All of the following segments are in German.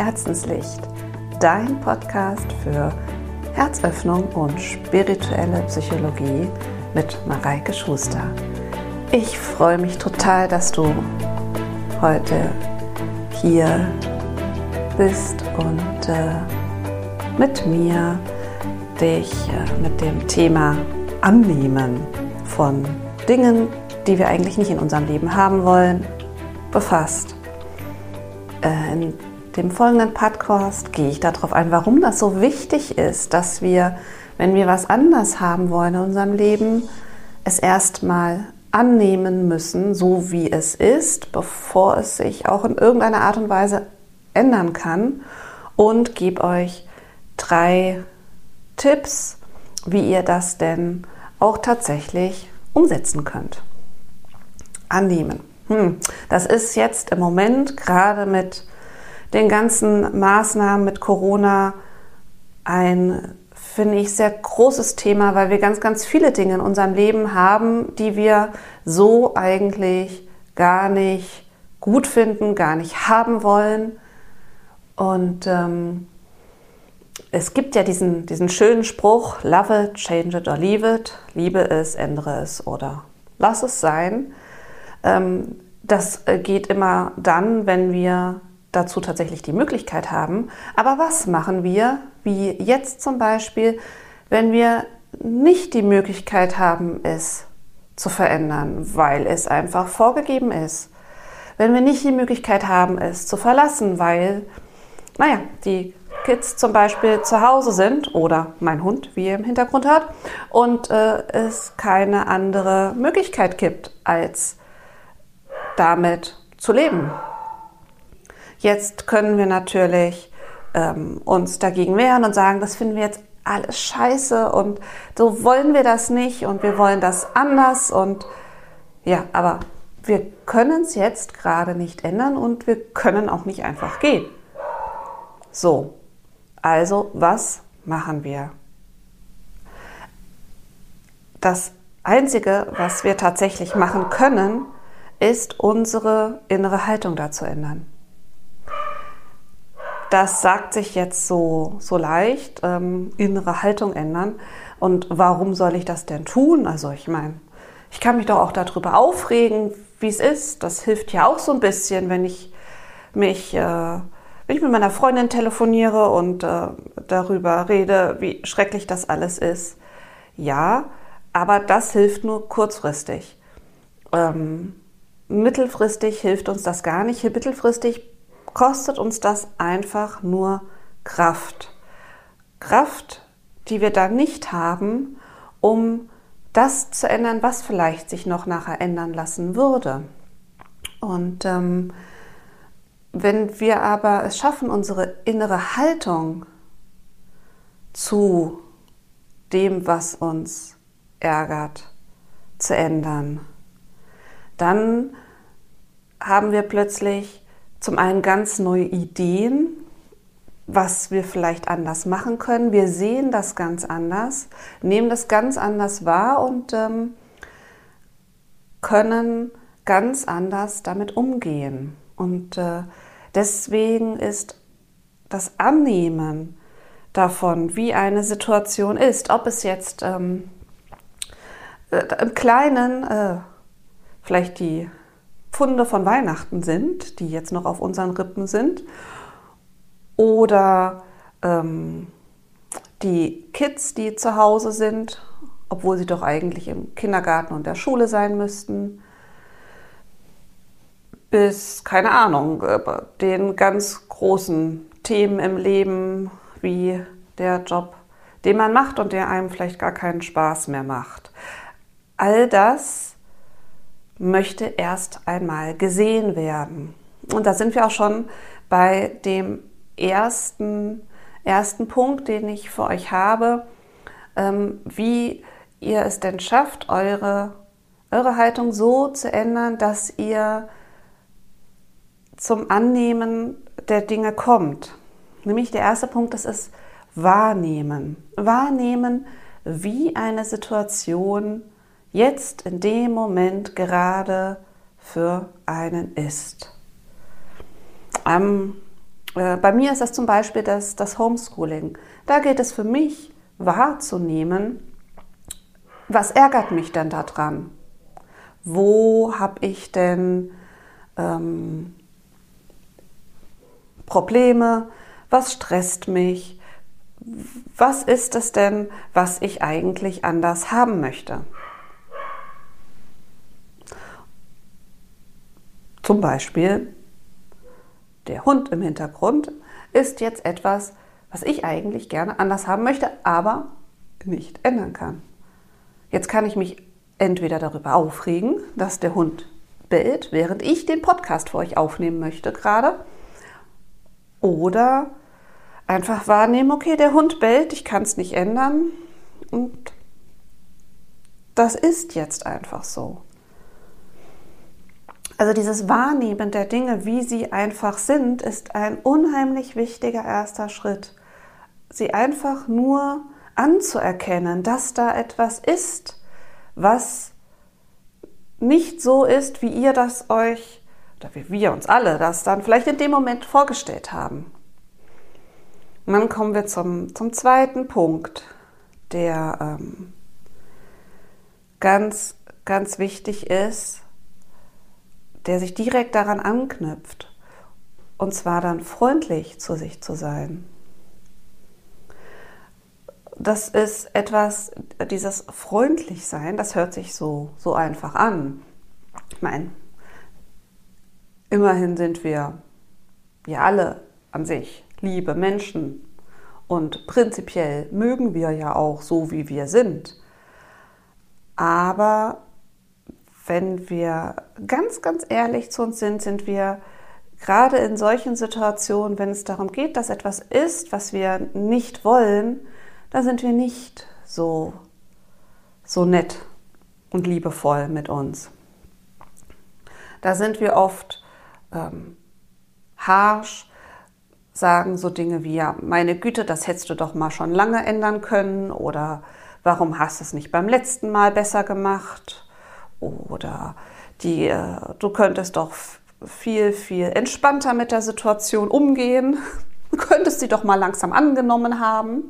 Herzenslicht, dein Podcast für Herzöffnung und spirituelle Psychologie mit Mareike Schuster. Ich freue mich total, dass du heute hier bist und äh, mit mir dich äh, mit dem Thema Annehmen von Dingen, die wir eigentlich nicht in unserem Leben haben wollen, befasst. Äh, in dem folgenden Podcast gehe ich darauf ein, warum das so wichtig ist, dass wir, wenn wir was anders haben wollen in unserem Leben, es erstmal annehmen müssen, so wie es ist, bevor es sich auch in irgendeiner Art und Weise ändern kann. Und gebe euch drei Tipps, wie ihr das denn auch tatsächlich umsetzen könnt. Annehmen. Hm, das ist jetzt im Moment gerade mit den ganzen Maßnahmen mit Corona ein, finde ich, sehr großes Thema, weil wir ganz, ganz viele Dinge in unserem Leben haben, die wir so eigentlich gar nicht gut finden, gar nicht haben wollen. Und ähm, es gibt ja diesen, diesen schönen Spruch, love it, change it or leave it, liebe es, ändere es oder lass es sein. Ähm, das äh, geht immer dann, wenn wir dazu tatsächlich die Möglichkeit haben. Aber was machen wir, wie jetzt zum Beispiel, wenn wir nicht die Möglichkeit haben, es zu verändern, weil es einfach vorgegeben ist? Wenn wir nicht die Möglichkeit haben, es zu verlassen, weil, naja, die Kids zum Beispiel zu Hause sind oder mein Hund, wie ihr im Hintergrund hört, und äh, es keine andere Möglichkeit gibt, als damit zu leben. Jetzt können wir natürlich ähm, uns dagegen wehren und sagen, das finden wir jetzt alles scheiße und so wollen wir das nicht und wir wollen das anders und ja, aber wir können es jetzt gerade nicht ändern und wir können auch nicht einfach gehen. So, also was machen wir? Das Einzige, was wir tatsächlich machen können, ist unsere innere Haltung dazu ändern. Das sagt sich jetzt so, so leicht, ähm, innere Haltung ändern. Und warum soll ich das denn tun? Also ich meine, ich kann mich doch auch darüber aufregen, wie es ist. Das hilft ja auch so ein bisschen, wenn ich mich, äh, wenn ich mit meiner Freundin telefoniere und äh, darüber rede, wie schrecklich das alles ist. Ja, aber das hilft nur kurzfristig. Ähm, mittelfristig hilft uns das gar nicht. Mittelfristig kostet uns das einfach nur Kraft. Kraft, die wir dann nicht haben, um das zu ändern, was vielleicht sich noch nachher ändern lassen würde. Und ähm, wenn wir aber es schaffen, unsere innere Haltung zu dem, was uns ärgert, zu ändern, dann haben wir plötzlich zum einen ganz neue Ideen, was wir vielleicht anders machen können. Wir sehen das ganz anders, nehmen das ganz anders wahr und ähm, können ganz anders damit umgehen. Und äh, deswegen ist das Annehmen davon, wie eine Situation ist, ob es jetzt ähm, äh, im Kleinen äh, vielleicht die Funde von Weihnachten sind, die jetzt noch auf unseren Rippen sind, oder ähm, die Kids, die zu Hause sind, obwohl sie doch eigentlich im Kindergarten und der Schule sein müssten, bis, keine Ahnung, äh, den ganz großen Themen im Leben, wie der Job, den man macht und der einem vielleicht gar keinen Spaß mehr macht. All das möchte erst einmal gesehen werden. Und da sind wir auch schon bei dem ersten, ersten Punkt, den ich für euch habe, ähm, wie ihr es denn schafft, eure, eure Haltung so zu ändern, dass ihr zum Annehmen der Dinge kommt. Nämlich der erste Punkt, das ist wahrnehmen. Wahrnehmen, wie eine Situation jetzt in dem Moment gerade für einen ist. Ähm, äh, bei mir ist das zum Beispiel das, das Homeschooling. Da geht es für mich wahrzunehmen, was ärgert mich denn daran? Wo habe ich denn ähm, Probleme? Was stresst mich? Was ist es denn, was ich eigentlich anders haben möchte? Zum Beispiel der Hund im Hintergrund ist jetzt etwas, was ich eigentlich gerne anders haben möchte, aber nicht ändern kann. Jetzt kann ich mich entweder darüber aufregen, dass der Hund bellt, während ich den Podcast für euch aufnehmen möchte gerade, oder einfach wahrnehmen, okay, der Hund bellt, ich kann es nicht ändern und das ist jetzt einfach so. Also dieses Wahrnehmen der Dinge, wie sie einfach sind, ist ein unheimlich wichtiger erster Schritt. Sie einfach nur anzuerkennen, dass da etwas ist, was nicht so ist, wie ihr das euch, oder wie wir uns alle das dann vielleicht in dem Moment vorgestellt haben. Und dann kommen wir zum, zum zweiten Punkt, der ähm, ganz, ganz wichtig ist, der sich direkt daran anknüpft. Und zwar dann freundlich zu sich zu sein. Das ist etwas, dieses freundlich sein, das hört sich so, so einfach an. Ich meine, immerhin sind wir ja alle an sich liebe Menschen und prinzipiell mögen wir ja auch so, wie wir sind. Aber wenn wir ganz, ganz ehrlich zu uns sind, sind wir gerade in solchen Situationen, wenn es darum geht, dass etwas ist, was wir nicht wollen, da sind wir nicht so, so nett und liebevoll mit uns. Da sind wir oft ähm, harsh, sagen so Dinge wie, ja, meine Güte, das hättest du doch mal schon lange ändern können oder warum hast du es nicht beim letzten Mal besser gemacht oder die, äh, du könntest doch viel, viel entspannter mit der Situation umgehen. Du könntest sie doch mal langsam angenommen haben.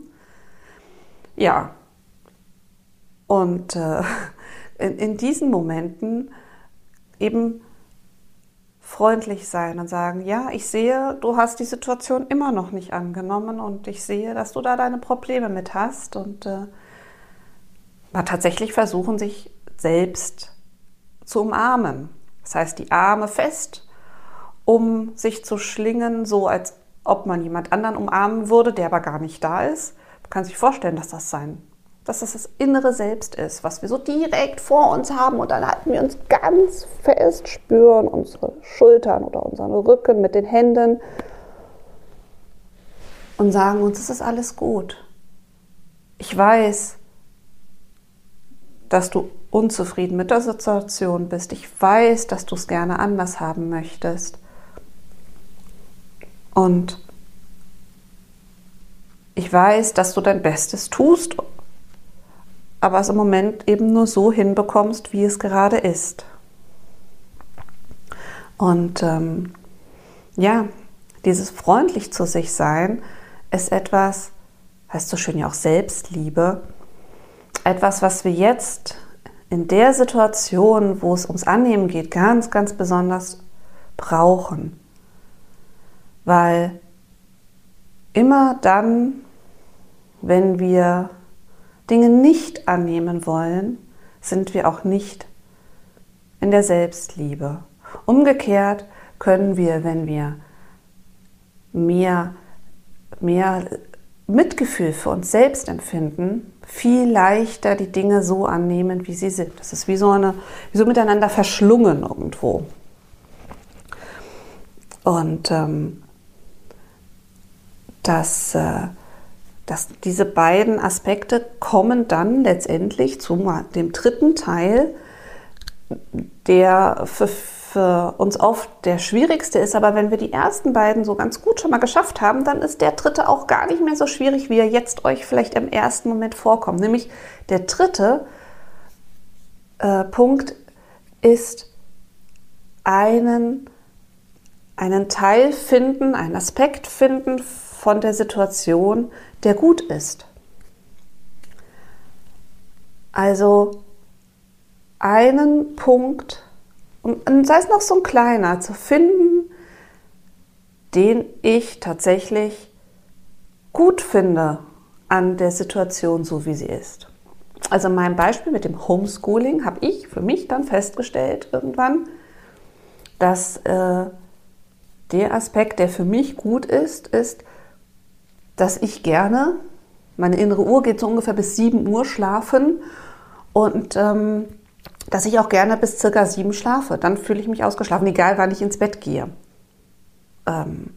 Ja. Und äh, in, in diesen Momenten eben freundlich sein und sagen, ja, ich sehe, du hast die Situation immer noch nicht angenommen und ich sehe, dass du da deine Probleme mit hast und äh, mal tatsächlich versuchen, sich selbst zu umarmen. Das heißt, die Arme fest, um sich zu schlingen, so als ob man jemand anderen umarmen würde, der aber gar nicht da ist. Man kann sich vorstellen, dass das sein, dass das das innere Selbst ist, was wir so direkt vor uns haben und dann halten wir uns ganz fest, spüren unsere Schultern oder unseren Rücken mit den Händen und sagen uns, es ist alles gut. Ich weiß, dass du unzufrieden mit der Situation bist. Ich weiß, dass du es gerne anders haben möchtest. Und ich weiß, dass du dein Bestes tust, aber es im Moment eben nur so hinbekommst, wie es gerade ist. Und ähm, ja, dieses freundlich zu sich sein ist etwas, heißt so schön ja auch Selbstliebe, etwas, was wir jetzt in der Situation, wo es ums Annehmen geht, ganz, ganz besonders brauchen. Weil immer dann, wenn wir Dinge nicht annehmen wollen, sind wir auch nicht in der Selbstliebe. Umgekehrt können wir, wenn wir mehr, mehr Mitgefühl für uns selbst empfinden, viel leichter die Dinge so annehmen, wie sie sind. Das ist wie so, eine, wie so miteinander verschlungen irgendwo. Und ähm, dass, äh, dass diese beiden Aspekte kommen dann letztendlich zu dem dritten Teil, der für für uns oft der schwierigste ist. Aber wenn wir die ersten beiden so ganz gut schon mal geschafft haben, dann ist der dritte auch gar nicht mehr so schwierig, wie er jetzt euch vielleicht im ersten Moment vorkommt. Nämlich der dritte äh, Punkt ist einen, einen Teil finden, einen Aspekt finden von der Situation, der gut ist. Also einen Punkt, und sei es noch so ein kleiner, zu finden, den ich tatsächlich gut finde an der Situation, so wie sie ist. Also mein Beispiel mit dem Homeschooling habe ich für mich dann festgestellt irgendwann, dass äh, der Aspekt, der für mich gut ist, ist, dass ich gerne, meine innere Uhr geht so ungefähr bis 7 Uhr schlafen und ähm, dass ich auch gerne bis circa 7 schlafe. Dann fühle ich mich ausgeschlafen, egal wann ich ins Bett gehe. Ähm,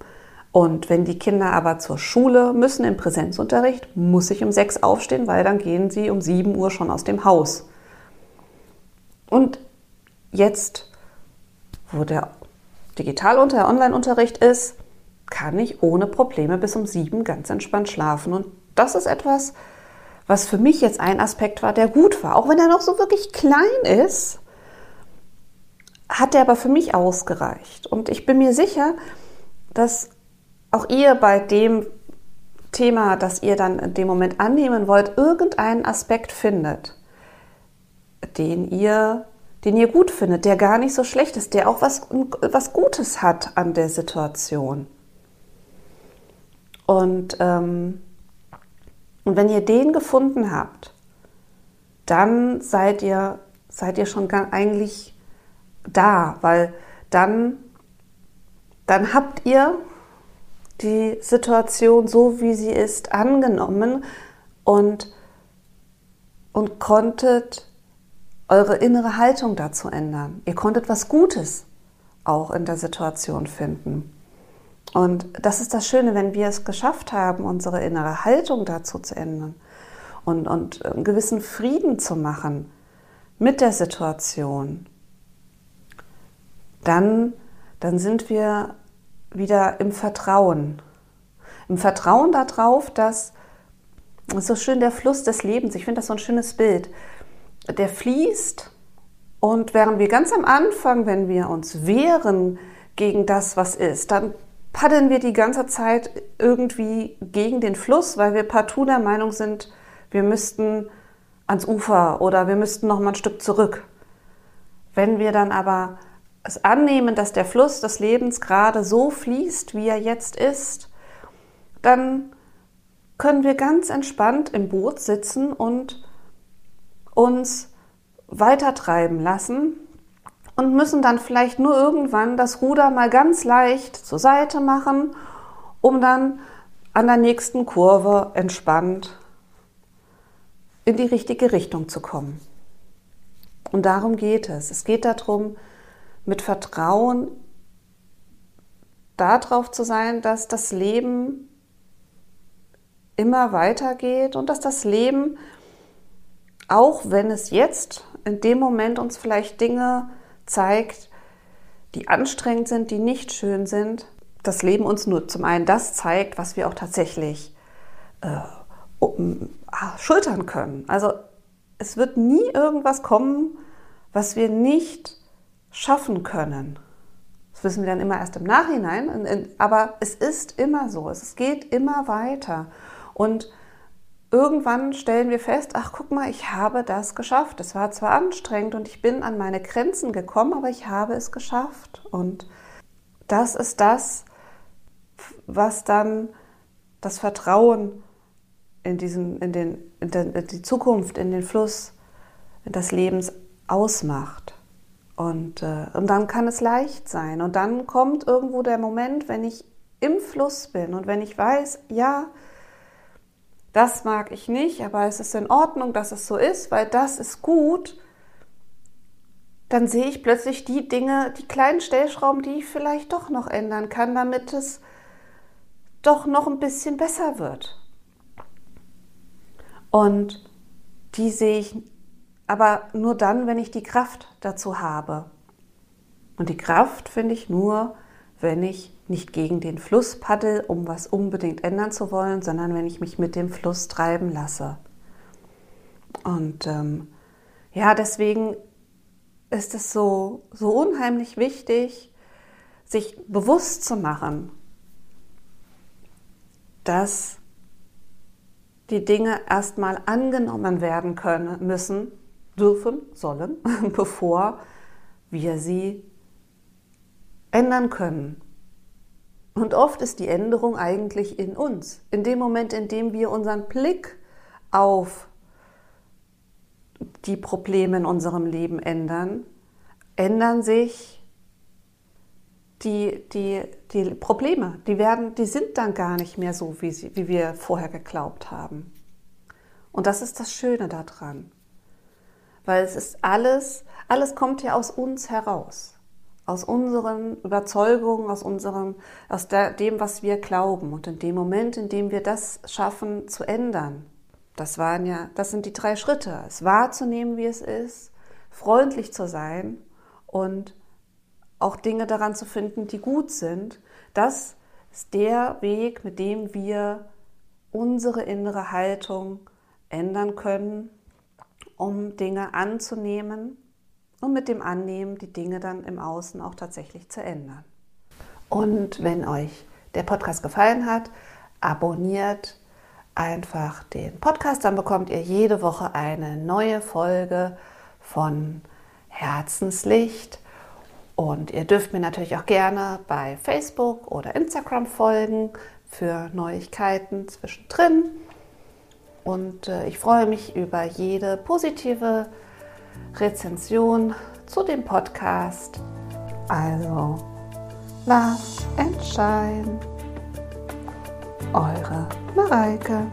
und wenn die Kinder aber zur Schule müssen im Präsenzunterricht, muss ich um 6 aufstehen, weil dann gehen sie um 7 Uhr schon aus dem Haus. Und jetzt, wo der Digitalunter, der Online-Unterricht ist, kann ich ohne Probleme bis um sieben ganz entspannt schlafen. Und das ist etwas, was für mich jetzt ein Aspekt war, der gut war. Auch wenn er noch so wirklich klein ist, hat er aber für mich ausgereicht. Und ich bin mir sicher, dass auch ihr bei dem Thema, das ihr dann in dem Moment annehmen wollt, irgendeinen Aspekt findet, den ihr den ihr gut findet, der gar nicht so schlecht ist, der auch was, was Gutes hat an der Situation. Und, ähm, und wenn ihr den gefunden habt, dann seid ihr, seid ihr schon eigentlich da, weil dann, dann habt ihr die Situation so, wie sie ist, angenommen und, und konntet eure innere Haltung dazu ändern. Ihr konntet was Gutes auch in der Situation finden. Und das ist das Schöne, wenn wir es geschafft haben, unsere innere Haltung dazu zu ändern und, und einen gewissen Frieden zu machen mit der Situation, dann, dann sind wir wieder im Vertrauen. Im Vertrauen darauf, dass, das so schön der Fluss des Lebens, ich finde das so ein schönes Bild, der fließt und während wir ganz am Anfang, wenn wir uns wehren gegen das, was ist, dann paddeln wir die ganze Zeit irgendwie gegen den Fluss, weil wir partout der Meinung sind, wir müssten ans Ufer oder wir müssten noch mal ein Stück zurück. Wenn wir dann aber es annehmen, dass der Fluss des Lebens gerade so fließt, wie er jetzt ist, dann können wir ganz entspannt im Boot sitzen und uns weitertreiben lassen und müssen dann vielleicht nur irgendwann das Ruder mal ganz leicht zur Seite machen, um dann an der nächsten Kurve entspannt in die richtige Richtung zu kommen. Und darum geht es. Es geht darum, mit Vertrauen darauf zu sein, dass das Leben immer weitergeht und dass das Leben auch wenn es jetzt in dem Moment uns vielleicht Dinge zeigt, die anstrengend sind, die nicht schön sind, das Leben uns nur zum einen das zeigt, was wir auch tatsächlich äh, um, ah, schultern können. Also es wird nie irgendwas kommen, was wir nicht schaffen können. Das wissen wir dann immer erst im Nachhinein, aber es ist immer so, es geht immer weiter. Und irgendwann stellen wir fest, ach guck mal, ich habe das geschafft. Es war zwar anstrengend und ich bin an meine Grenzen gekommen, aber ich habe es geschafft. Und das ist das, was dann das Vertrauen in, diesen, in, den, in, den, in die Zukunft, in den Fluss des Lebens ausmacht. Und, äh, und dann kann es leicht sein. Und dann kommt irgendwo der Moment, wenn ich im Fluss bin und wenn ich weiß, ja, das mag ich nicht, aber es ist in Ordnung, dass es so ist, weil das ist gut, dann sehe ich plötzlich die Dinge, die kleinen Stellschrauben, die ich vielleicht doch noch ändern kann, damit es doch noch ein bisschen besser wird. Und die sehe ich aber nur dann, wenn ich die Kraft dazu habe. Und die Kraft finde ich nur, wenn ich nicht gegen den Fluss paddel, um was unbedingt ändern zu wollen, sondern wenn ich mich mit dem Fluss treiben lasse. Und ähm, ja, deswegen ist es so, so unheimlich wichtig, sich bewusst zu machen, dass die Dinge erstmal angenommen werden können, müssen, dürfen, sollen, bevor wir sie ändern können. Und oft ist die Änderung eigentlich in uns. In dem Moment, in dem wir unseren Blick auf die Probleme in unserem Leben ändern, ändern sich die, die, die Probleme. Die, werden, die sind dann gar nicht mehr so, wie, sie, wie wir vorher geglaubt haben. Und das ist das Schöne daran. Weil es ist alles, alles kommt ja aus uns heraus aus unseren Überzeugungen, aus unserem, aus dem, was wir glauben. Und in dem Moment, in dem wir das schaffen zu ändern, das waren ja, das sind die drei Schritte. Es wahrzunehmen, wie es ist, freundlich zu sein und auch Dinge daran zu finden, die gut sind. Das ist der Weg, mit dem wir unsere innere Haltung ändern können, um Dinge anzunehmen und mit dem Annehmen die Dinge dann im Außen auch tatsächlich zu ändern. Und wenn euch der Podcast gefallen hat, abonniert einfach den Podcast, dann bekommt ihr jede Woche eine neue Folge von Herzenslicht. Und ihr dürft mir natürlich auch gerne bei Facebook oder Instagram folgen für Neuigkeiten zwischendrin. Und äh, ich freue mich über jede positive Rezension zu dem Podcast. Also, Love and Shine. Eure Mareike.